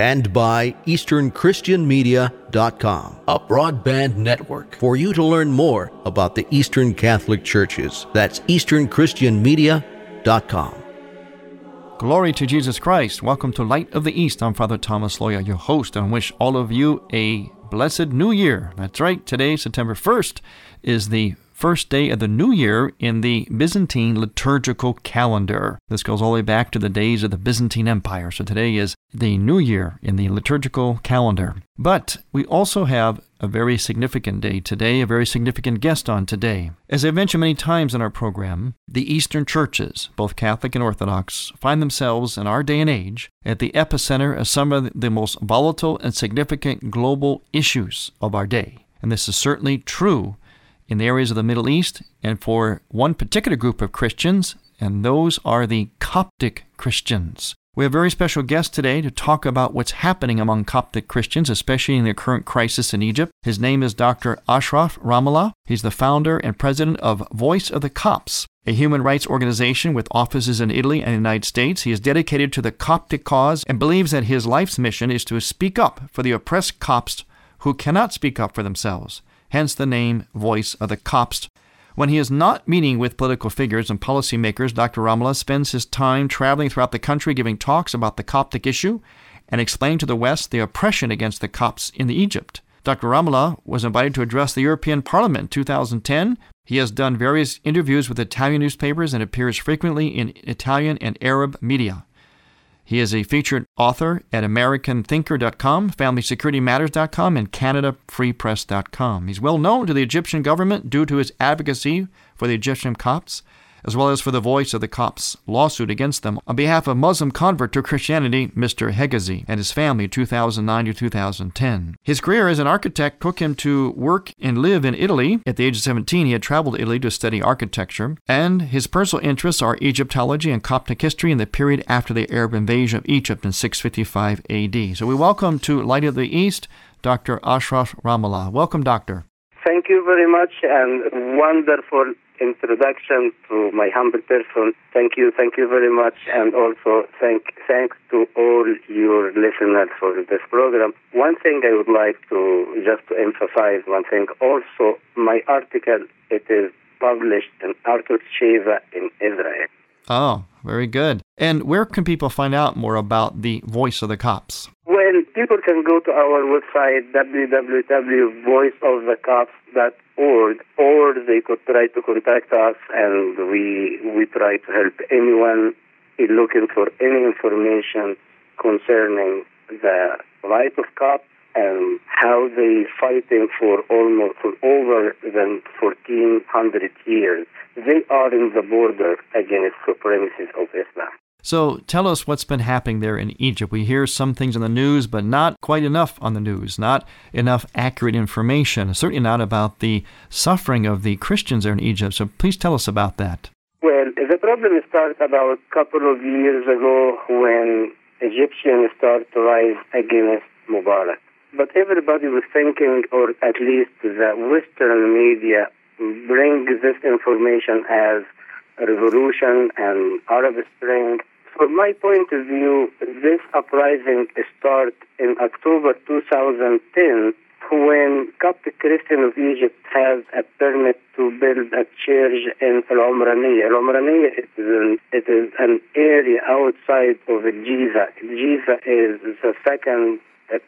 and by EasternChristianMedia.com, a broadband network for you to learn more about the Eastern Catholic Churches. That's EasternChristianMedia.com. Glory to Jesus Christ. Welcome to Light of the East. I'm Father Thomas Loya, your host, and wish all of you a blessed new year. That's right. Today, September 1st, is the first day of the new year in the Byzantine liturgical calendar. This goes all the way back to the days of the Byzantine Empire. So today is the new year in the liturgical calendar. But we also have a very significant day today, a very significant guest on today. As I've mentioned many times in our program, the Eastern churches, both Catholic and Orthodox, find themselves in our day and age at the epicenter of some of the most volatile and significant global issues of our day. And this is certainly true in the areas of the Middle East and for one particular group of Christians, and those are the Coptic Christians. We have a very special guest today to talk about what's happening among Coptic Christians, especially in the current crisis in Egypt. His name is Dr. Ashraf Ramelah. He's the founder and president of Voice of the Copts, a human rights organization with offices in Italy and the United States. He is dedicated to the Coptic cause and believes that his life's mission is to speak up for the oppressed Copts who cannot speak up for themselves hence the name Voice of the Copts. When he is not meeting with political figures and policymakers, Dr. Ramelah spends his time traveling throughout the country giving talks about the Coptic issue and explaining to the West the oppression against the Copts in Egypt. Dr. Ramelah was invited to address the European Parliament in 2010. He has done various interviews with Italian newspapers and appears frequently in Italian and Arab media. He is a featured author at AmericanThinker.com, FamilySecurityMatters.com, and CanadaFreePress.com. He's well known to the Egyptian government due to his advocacy for the Egyptian Copts as well as for the voice of the Copts lawsuit against them on behalf of Muslim convert to Christianity Mr. Hegazi and his family 2009 to 2010. His career as an architect took him to work and live in Italy. At the age of 17, he had traveled to Italy to study architecture, and his personal interests are Egyptology and Coptic history in the period after the Arab invasion of Egypt in 655 AD. So we welcome to Light of the East Dr. Ashraf Ramelah. Welcome, Doctor. Thank you very much and wonderful introduction to my humble person. Thank you, thank you very much, and also thank thanks to all your listeners for this program. One thing I would like to just to emphasize one thing. Also, my article it is published in Arutz Sheva in Israel. Oh, very good. And where can people find out more about the Voice of the Copts? Well, people can go to our website or they could try to contact us and we we try to help anyone looking for any information concerning the right of Copts and how they fighting for almost for over than 1400 years. They are in the border against supremacy of Islam. So tell us what's been happening there in Egypt. We hear some things in the news, but not quite enough on the news, not enough accurate information, certainly not about the suffering of the Christians there in Egypt. So please tell us about that. Well, the problem started about a couple of years ago when Egyptians started to rise against Mubarak. But everybody was thinking, or at least the Western media, bring this information as revolution and Arab Spring. From my point of view, this uprising started in October 2010 when Coptic Christian of Egypt has a permit to build a church in Al Umraniya. Al Umraniya is an, it is an area outside of Giza. Giza is the second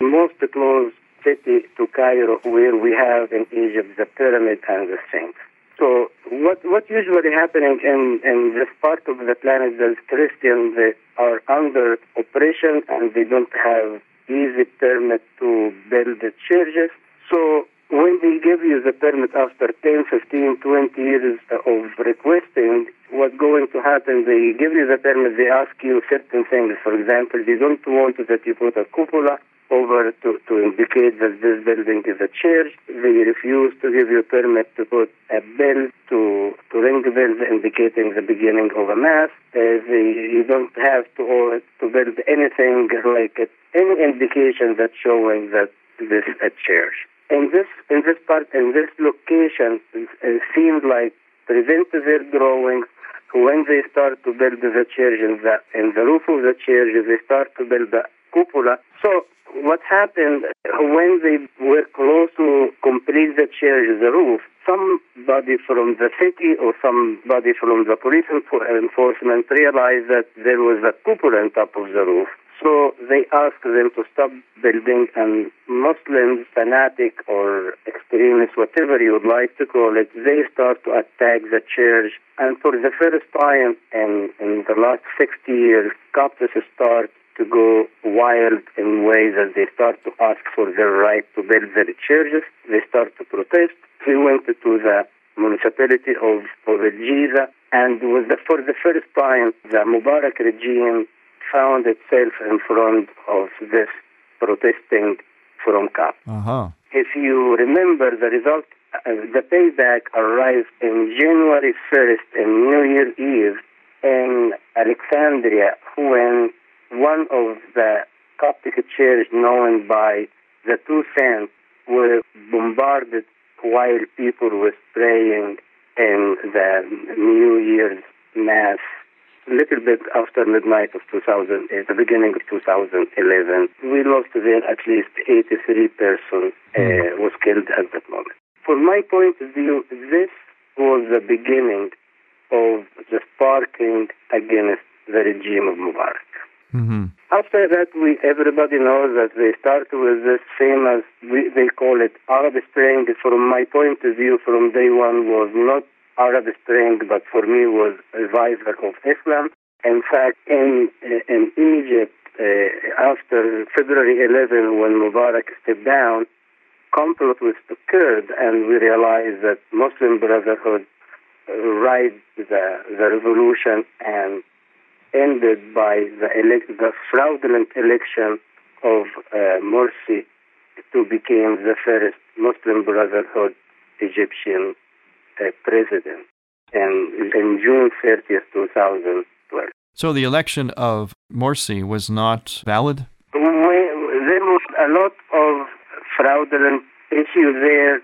most close city to Cairo, where we have in Egypt the pyramid and the Sphinx. So what what usually happening in, in this part of the planet is Christians they are under oppression and they don't have easy permit to build the churches. So when they give you the permit after 10, 15, 20 years of requesting, what's going to happen, they give you the permit, they ask you certain things. For example, they don't want that you put a cupola over to, to indicate that this building is a church. They refuse to give you permit to put a bell to, to ring the bell indicating the beginning of a mass. Uh, they, you don't have to, to build anything like it, any indication that's showing that this is a church. In this, in this part, in this location, it seemed like present their drawings when they start to build the church in the, in the roof of the church, they start to build the cupola. So what happened when they were close to complete the church, the roof, somebody from the city or somebody from the police enforcement realized that there was a cupola on top of the roof. So they asked them to stop building, and Muslims, fanatic or extremists, whatever you would like to call it, they start to attack the church. And for the first time in, in the last 60 years, Copts start to go wild in ways that they start to ask for their right to build their churches. They start to protest. We went to the municipality of, of and was the, for the first time the Mubarak regime found itself in front of this protesting from COP. Uh-huh. If you remember the result, uh, the payback arrived in January 1st, in New Year Eve, in Alexandria, when one of the Coptic churches known by the two saints were bombarded while people were praying in the New Year's Mass a little bit after midnight of 2000, uh, the beginning of 2011. We lost there at least 83 persons uh, hmm. was killed at that moment. From my point of view, this was the beginning of the sparking against the regime of Mubarak. Mm-hmm. After that, we everybody knows that they start with this famous, we, they call it Arab Spring. From my point of view, from day one, was not Arab Spring, but for me was revival of Islam. In fact, in in Egypt, uh, after February 11, when Mubarak stepped down, complot was occurred, and we realized that Muslim Brotherhood uh, ride the the revolution and ended by the, elect, the fraudulent election of uh, Morsi to become the first Muslim Brotherhood Egyptian uh, president in, in June 30th, 2012. So the election of Morsi was not valid? We, there was a lot of fraudulent issues there.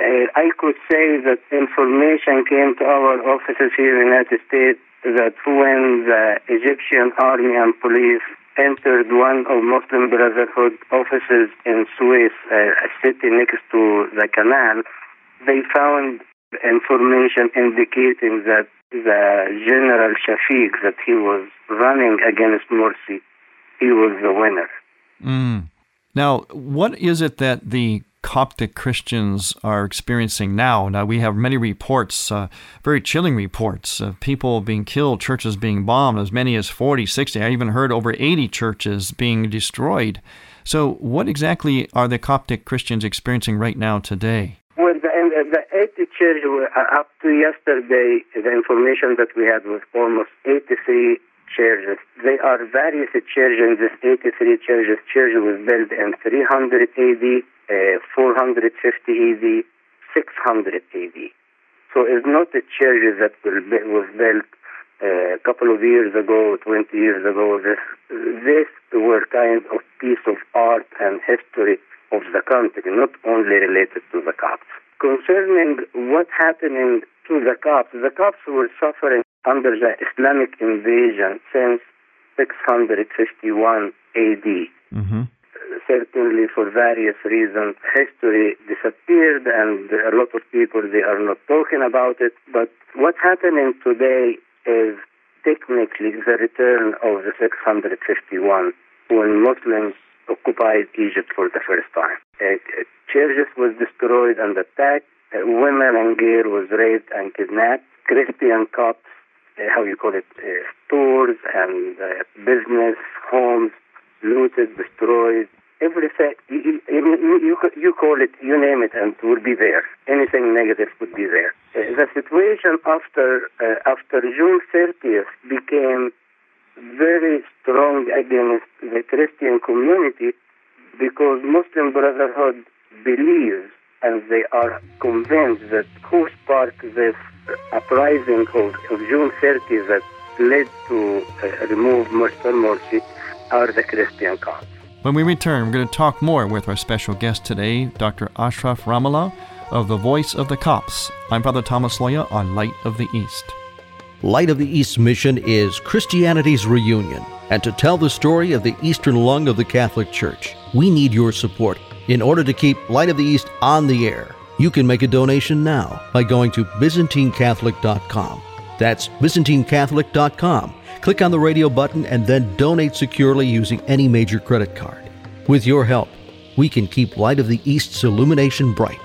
Uh, I could say that information came to our offices here in the United States that when the Egyptian army and police entered one of Muslim Brotherhood offices in Suez, a city next to the canal, they found information indicating that the General Shafiq that he was running against Morsi, he was the winner. Mm. Now, what is it that the Coptic Christians are experiencing now. Now, we have many reports, uh, very chilling reports, of people being killed, churches being bombed, as many as 40, 60. I even heard over 80 churches being destroyed. So, what exactly are the Coptic Christians experiencing right now today? Well, the, the 80 churches, uh, up to yesterday, the information that we had was almost 83 churches. They are various churches. These 83 churches. Church was built in 300 AD, uh, 450 AD, 600 AD. So it's not a church that was built uh, a couple of years ago, 20 years ago. This, this were kind of piece of art and history of the country, not only related to the Copts. Concerning what happening to the Copts, the Copts were suffering under the Islamic invasion since 651 AD. Mm-hmm certainly for various reasons, history disappeared and a lot of people, they are not talking about it. But what's happening today is technically the return of the 651 when Muslims occupied Egypt for the first time. uh, churches was destroyed and attacked. Uh, women and girls was raped and kidnapped. Christian Copts, uh, how you call it, stores and business, homes looted, destroyed. Everything you, you, you, call it, you name it, and it would be there. Anything negative would be there. Uh, the situation after uh, after June 30th became very strong against the Christian community because Muslim Brotherhood believes and they are convinced that who sparked this uprising of, of June 30th that led to uh, remove Muslim Morsi are the Christian Copts. When we return, we're going to talk more with our special guest today, Dr. Ashraf Ramelah of the Voice of the Copts. I'm Father Thomas Loya on Light of the East. Light of the East mission is Christianity's reunion. And to tell the story of the eastern lung of the Catholic Church, we need your support in order to keep Light of the East on the air. You can make a donation now by going to ByzantineCatholic.com. That's ByzantineCatholic.com. Click on the radio button and then donate securely using any major credit card. With your help, we can keep Light of the East's illumination bright.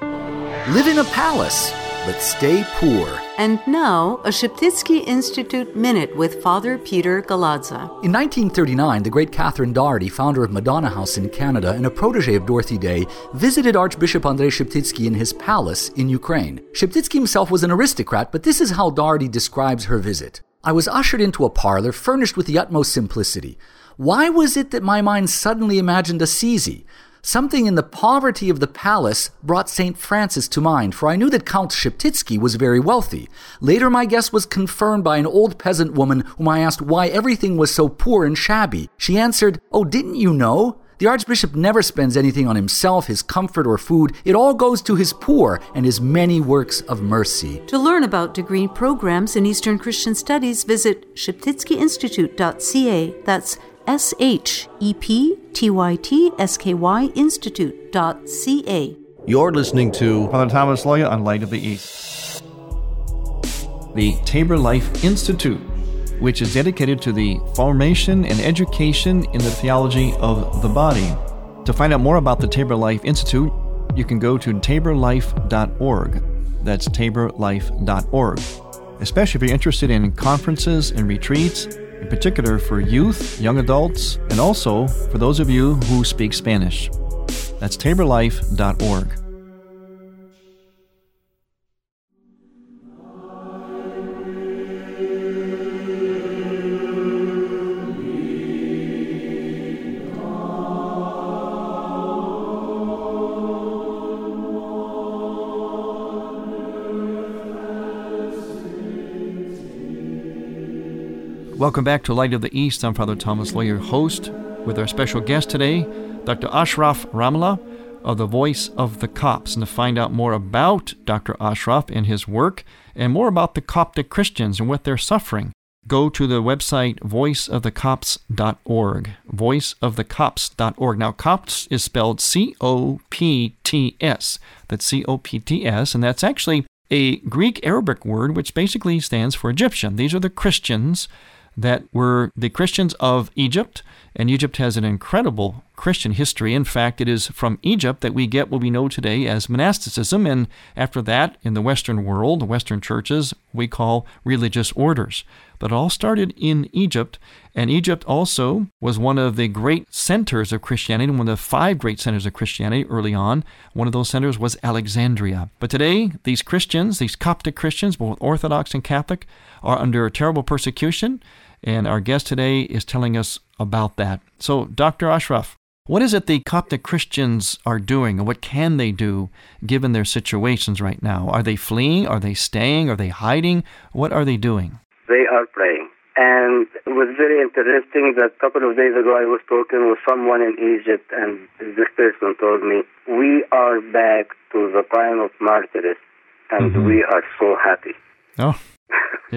Live in a palace, but stay poor. And now, a Sheptytsky Institute Minute with Father Peter Galadza. In 1939, the great Catherine Doherty, founder of Madonna House in Canada and a protege of Dorothy Day, visited Archbishop Andrei Sheptytsky in his palace in Ukraine. Sheptytsky himself was an aristocrat, but this is how Doherty describes her visit. I was ushered into a parlor furnished with the utmost simplicity. Why was it that my mind suddenly imagined Assisi? Something in the poverty of the palace brought St. Francis to mind, for I knew that Count Sheptytsky was very wealthy. Later, my guess was confirmed by an old peasant woman whom I asked why everything was so poor and shabby. She answered, Oh, didn't you know? The Archbishop never spends anything on himself, his comfort, or food. It all goes to his poor and his many works of mercy. To learn about degree programs in Eastern Christian Studies, visit sheptytskyinstitute.ca. That's S H E P T Y T S K Y Institute.ca. You're listening to Father Thomas Loya on Light of the East. The Tabor Life Institute, which is dedicated to the formation and education in the theology of the body. To find out more about the Tabor Life Institute, you can go to taborlife.org. That's taborlife.org. Especially if you're interested in conferences and retreats, in particular for youth, young adults, and also for those of you who speak Spanish. That's taborlife.org. Welcome back to Light of the East. I'm Father Thomas Loya, host, with our special guest today, Dr. Ashraf Ramelah of the Voice of the Copts. And to find out more about Dr. Ashraf and his work, and more about the Coptic Christians and what they're suffering, go to the website voiceofthecopts.org. Voiceofthecopts.org. Now, Copts is spelled C O P T S. That's C O P T S, and that's actually a Greek Arabic word which basically stands for Egyptian. These are the Christians that were the Christians of Egypt, and Egypt has an incredible Christian history. In fact, it is from Egypt that we get what we know today as monasticism, and after that, in the Western world, the Western churches, we call religious orders. But it all started in Egypt, and Egypt also was one of the great centers of Christianity, one of the five great centers of Christianity early on. One of those centers was Alexandria. But today, these Christians, these Coptic Christians, both Orthodox and Catholic, are under terrible persecution. And our guest today is telling us about that. So, Dr. Ashraf, what is it the Coptic Christians are doing, and what can they do given their situations right now? Are they fleeing? Are they staying? Are they hiding? What are they doing? They are praying. And it was very interesting that a couple of days ago I was talking with someone in Egypt, and this person told me, We are back to the time of martyrs, and Mhm. we are so happy. Oh,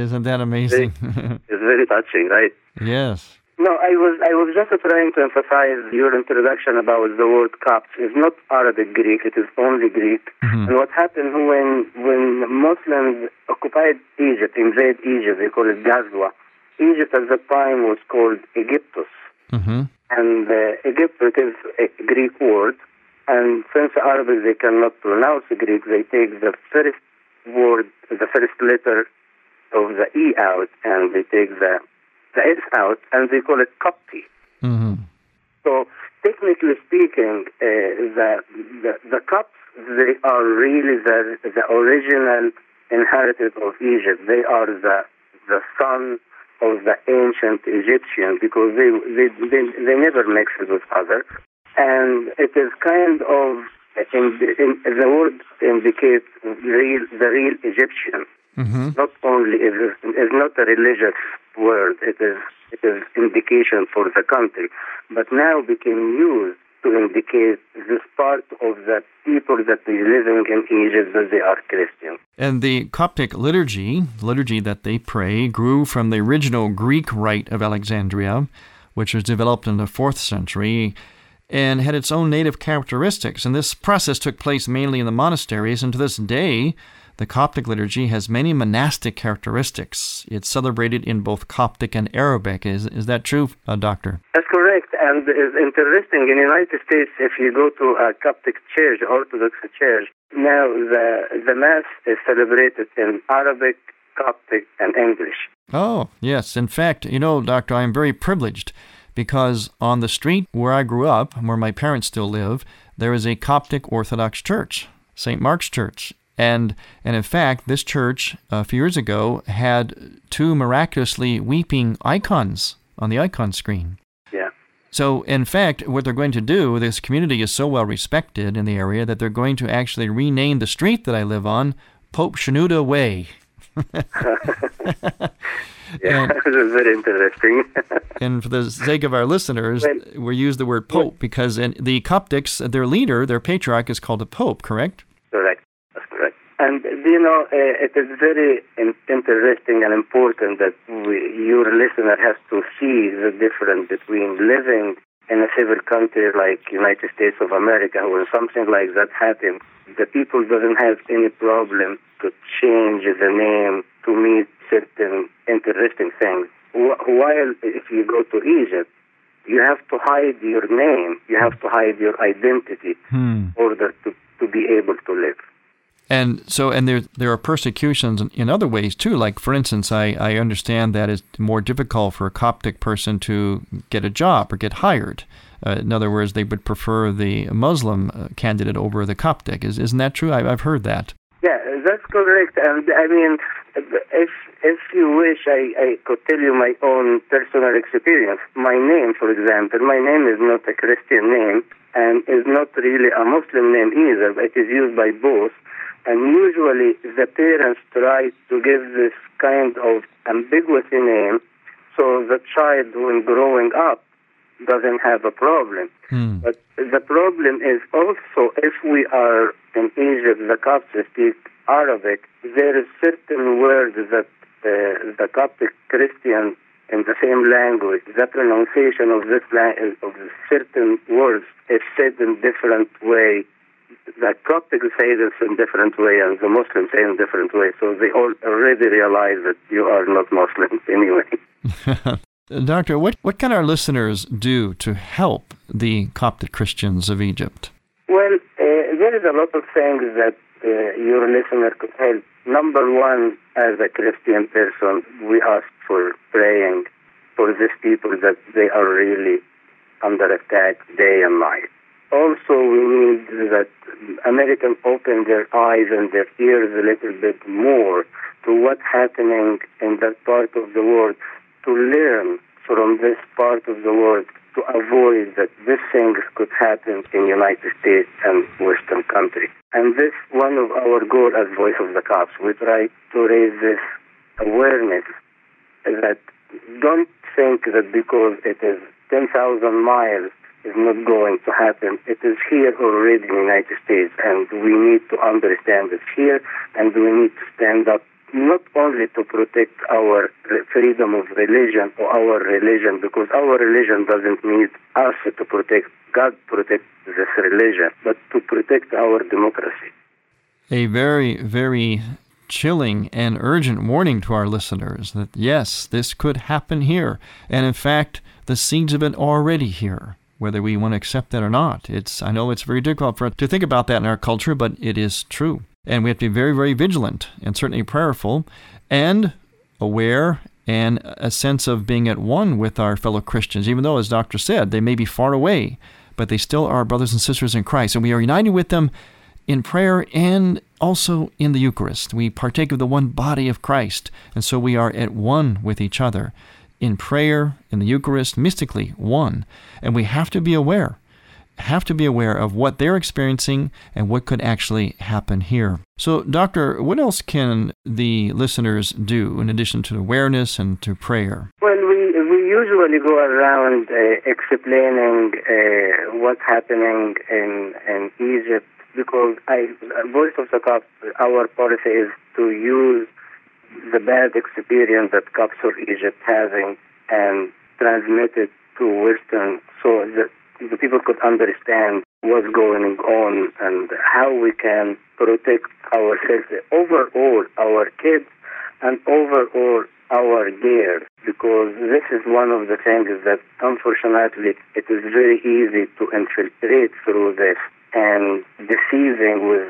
isn't that amazing? It's very touching, right? yes. No, I was I was just trying to emphasize your introduction about the word Copts. It's not Arabic Greek; it is only Greek. Mhm. And what happened when when Muslims occupied Egypt, invaded Egypt, they call it Ghazwa. Egypt at the time was called Egyptus, hmm and uh, Egypt it is a Greek word, And since Arabic they cannot pronounce the Greek, they take the first word, the first letter of the E out, and they take the the S out, and they call it Copti. Mm-hmm. So technically speaking, uh, the, the the Copts they are really the the original inherited of Egypt. They are the the son of the ancient Egyptians because they they they, they never mixed with others, and it is kind of in, in, the word indicates real the real Egyptian. Mm-hmm. Not only is it is not a religious word. It is it is indication for the country, but now became used to indicate this part of the people that are living in Egypt that they are Christian. And the Coptic liturgy, liturgy that they pray, grew from the original Greek rite of Alexandria, which was developed in the fourth century and had its own native characteristics. And this process took place mainly in the monasteries, and to this day, the Coptic liturgy has many monastic characteristics. It's celebrated in both Coptic and Arabic. Is, is that true, uh, Doctor? That's correct. And it's interesting. In the United States, if you go to a Coptic church, Orthodox church, now the, the Mass is celebrated in Arabic, Coptic, and English. Oh, yes. In fact, you know, Doctor, I am very privileged because on the street where I grew up, where my parents still live, there is a Coptic Orthodox church, St. Mark's Church. And, and in fact, this church a few years ago had two miraculously weeping icons on the icon screen. Yeah. So, in fact, what they're going to do, this community is so well respected in the area that they're going to actually rename the street that I live on Pope Shenouda Way. Yeah, And- this is very interesting. And for the sake of our listeners, we use the word pope because in the Coptics, their leader, their patriarch, is called a pope, correct? correct. And you know, uh, it is very in- interesting and important that we, your listener has to see the difference between living in a civil country like United States of America, when something like that happens, the people doesn't have any problem to change the name to meet certain interesting things. Wh- While if you go to Egypt, you have to hide your name, you have to hide your identity in order to, to be able to live. And so, and there there are persecutions in- other ways too. Like, for instance, I, I understand that it's more difficult for a Coptic person to get a job or get hired. Uh, in other words, they would prefer the Muslim uh, candidate over the Coptic. Is isn't that true? I, I've heard that. Yeah, that's correct. I mean, if if you wish, I, I could tell you my own personal experience. My name, for example, my name is not a Christian name and is not really a Muslim name either. It is used by both. And usually, the parents try to give this kind of ambiguity name so the child, when growing up, doesn't have a problem. Hmm. But the problem is also if we are in Egypt, the Copts speak Arabic, there is certain words that uh, the Coptic Christian in the same language, the pronunciation of this lang- of certain words is said in different way. The Coptic say this in different way, and the Muslims say in different way. So they all already realize that you are not Muslim anyway. Doctor, what, what can our listeners do to help the Coptic Christians of Egypt? Well, uh, there is a lot of things that uh, your listener could help. Number one, as a Christian person, we ask for praying for these people that they are really under attack day and night. Also, we need that um, Americans open their eyes and their ears a little bit more to what's happening in that part of the world, to learn from this part of the world to avoid that these things could happen in United States and Western countries. And this one of our goals as Voice of the Copts. We try to raise this awareness that don't think that because it is 10,000 miles is not going to happen. It is here already in the United States, and we need to understand it's here, and we need to stand up not only to protect our freedom of religion or our religion, because our religion doesn't need us to protect. God protects this religion, but to protect our democracy. A very, very chilling and urgent warning to our listeners that yes, this could happen here. And in fact, the seeds of it are already here. Whether we want to accept that or not. It's I know it's very difficult for us to think about that in our culture, but it is true. And we have to be very, very vigilant and certainly prayerful and aware and a sense of being at one with our fellow Christians, even though, as Doctor said, they may be far away, but they still are brothers and sisters in Christ. And we are united with them in prayer and also in the Eucharist. We partake of the one body of Christ, and so we are at one with each other in prayer, in the Eucharist, mystically one. And we have to be aware, have to be aware of what they're experiencing and what could actually happen here. So, Doctor, what else can the listeners do in addition to awareness and to prayer? Well, we, we usually go around uh, explaining uh, what's happening in, in Egypt because I, Voice of the Copts, our policy is to use the bad experience that of Egypt having and transmitted to Western so that the people could understand what's going on and how we can protect ourselves, overall our kids and overall our gear. Because this is one of the things that unfortunately it is very easy to infiltrate through this and deceiving with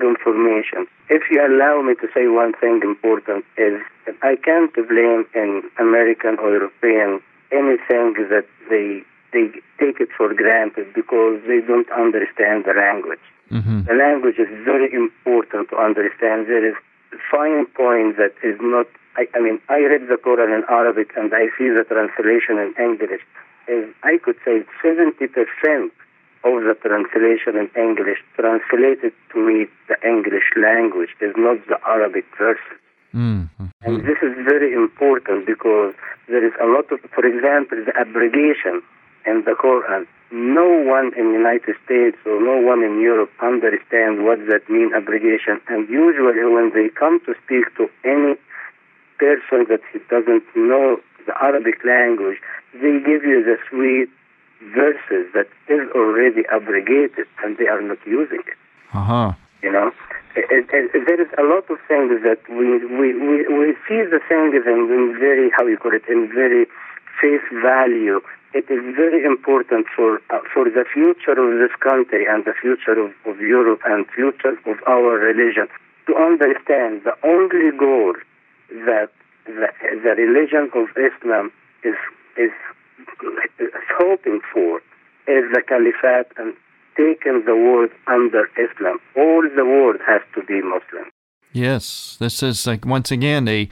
wrong information. If you allow me to say one thing important is that I can't blame an American or European anything that they they take it for granted because they don't understand the language. Mm-hmm. The language is very important to understand. There is a fine point that is not. I, I mean, I read the Quran in Arabic and I see the translation in English. Is I could say seventy percent of the translation in English translated to me the English language is not the Arabic version. Mm-hmm. And this is very important because there is a lot of, for example, the abrogation in the Quran. No one in the United States or no one in Europe understands what that means, abrogation. And usually when they come to speak to any person that he doesn't know the Arabic language, they give you the sweet verses that is already abrogated and they are not using it. Uh-huh. You know, and, and there is a lot of things that we we, we, we see the things in, in very how you call it in very face value. It is very important for uh, for the future of this country and the future of, of Europe and future of our religion to understand the only goal that the, the religion of Islam is is hoping for is the caliphate and taking the world under Islam. All the world has to be Muslim. Yes, this is like once again a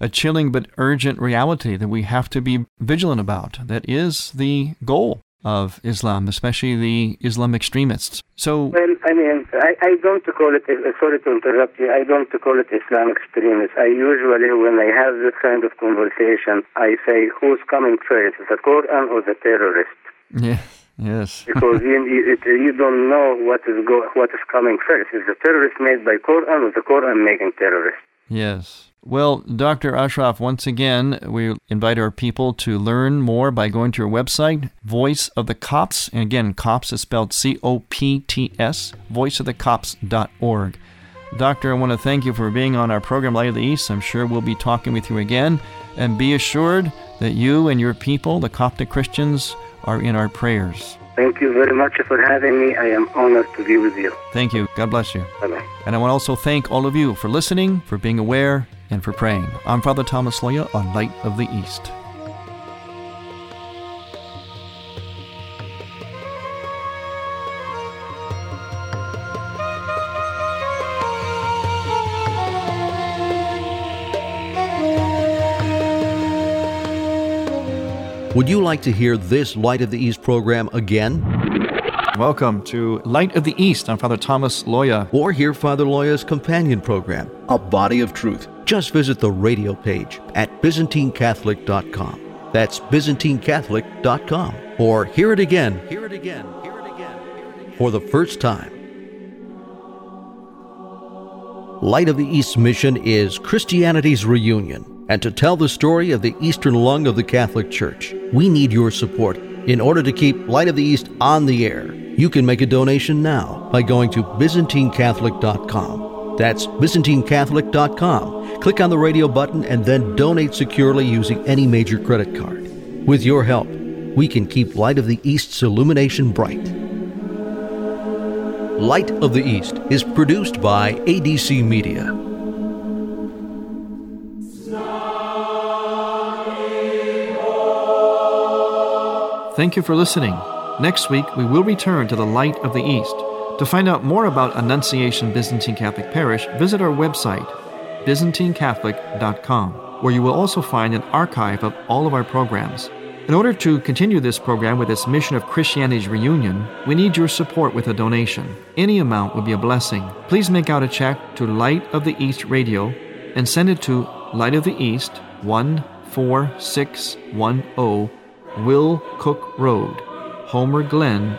a chilling but urgent reality that we have to be vigilant about. That is the goal of Islam, especially the Islam extremists. So, well, I mean, I, I don't call it. Sorry to interrupt you. I don't call it Islam extremists. I usually, when I have this kind of conversation, I say, "Who's coming first, the Quran or the terrorist?" Yeah. Yes. because you, you, you, don't know what is go, what is coming first. Is the terrorist made by Quran or the Quran making terrorists? Yes. Well, Dr. Ashraf, once again, we invite our people to learn more by going to your website, Voice of the Copts. And again, Copts is spelled C O P T S, voiceofthecopts.org. Doctor, I want to thank you for being on our program, Light of the East. I'm sure we'll be talking with you again. And be assured that you and your people, the Coptic Christians, are in our prayers. Thank you very much for having me. I am honored to be with you. Thank you. God bless you. Bye bye. And I want to also thank all of you for listening, for being aware, and for praying. I'm Father Thomas Loya on Light of the East. Would you like to hear this Light of the East program again? Welcome to Light of the East. I'm Father Thomas Loya. Or hear Father Loya's companion program, A Body of Truth. Just visit the radio page at ByzantineCatholic.com. That's ByzantineCatholic.com. Or hear it again, hear it again, hear it again, hear it again. for the first time. Light of the East's mission is Christianity's reunion. And to tell the story of the eastern lung of the Catholic Church, we need your support in order to keep Light of the East on the air. You can make a donation now by going to ByzantineCatholic.com. That's ByzantineCatholic.com. Click on the radio button and then donate securely using any major credit card. With your help, we can keep Light of the East's illumination bright. Light of the East is produced by ADC Media. Thank you for listening. Next week, we will return to the Light of the East. To find out more about Annunciation Byzantine Catholic Parish, visit our website, ByzantineCatholic.com, where you will also find an archive of all of our programs. In order to continue this program with its mission of Christianity's reunion, we need your support with a donation. Any amount would be a blessing. Please make out a check to Light of the East Radio and send it to Light of the East 14610 Will Cook Road, Homer Glen,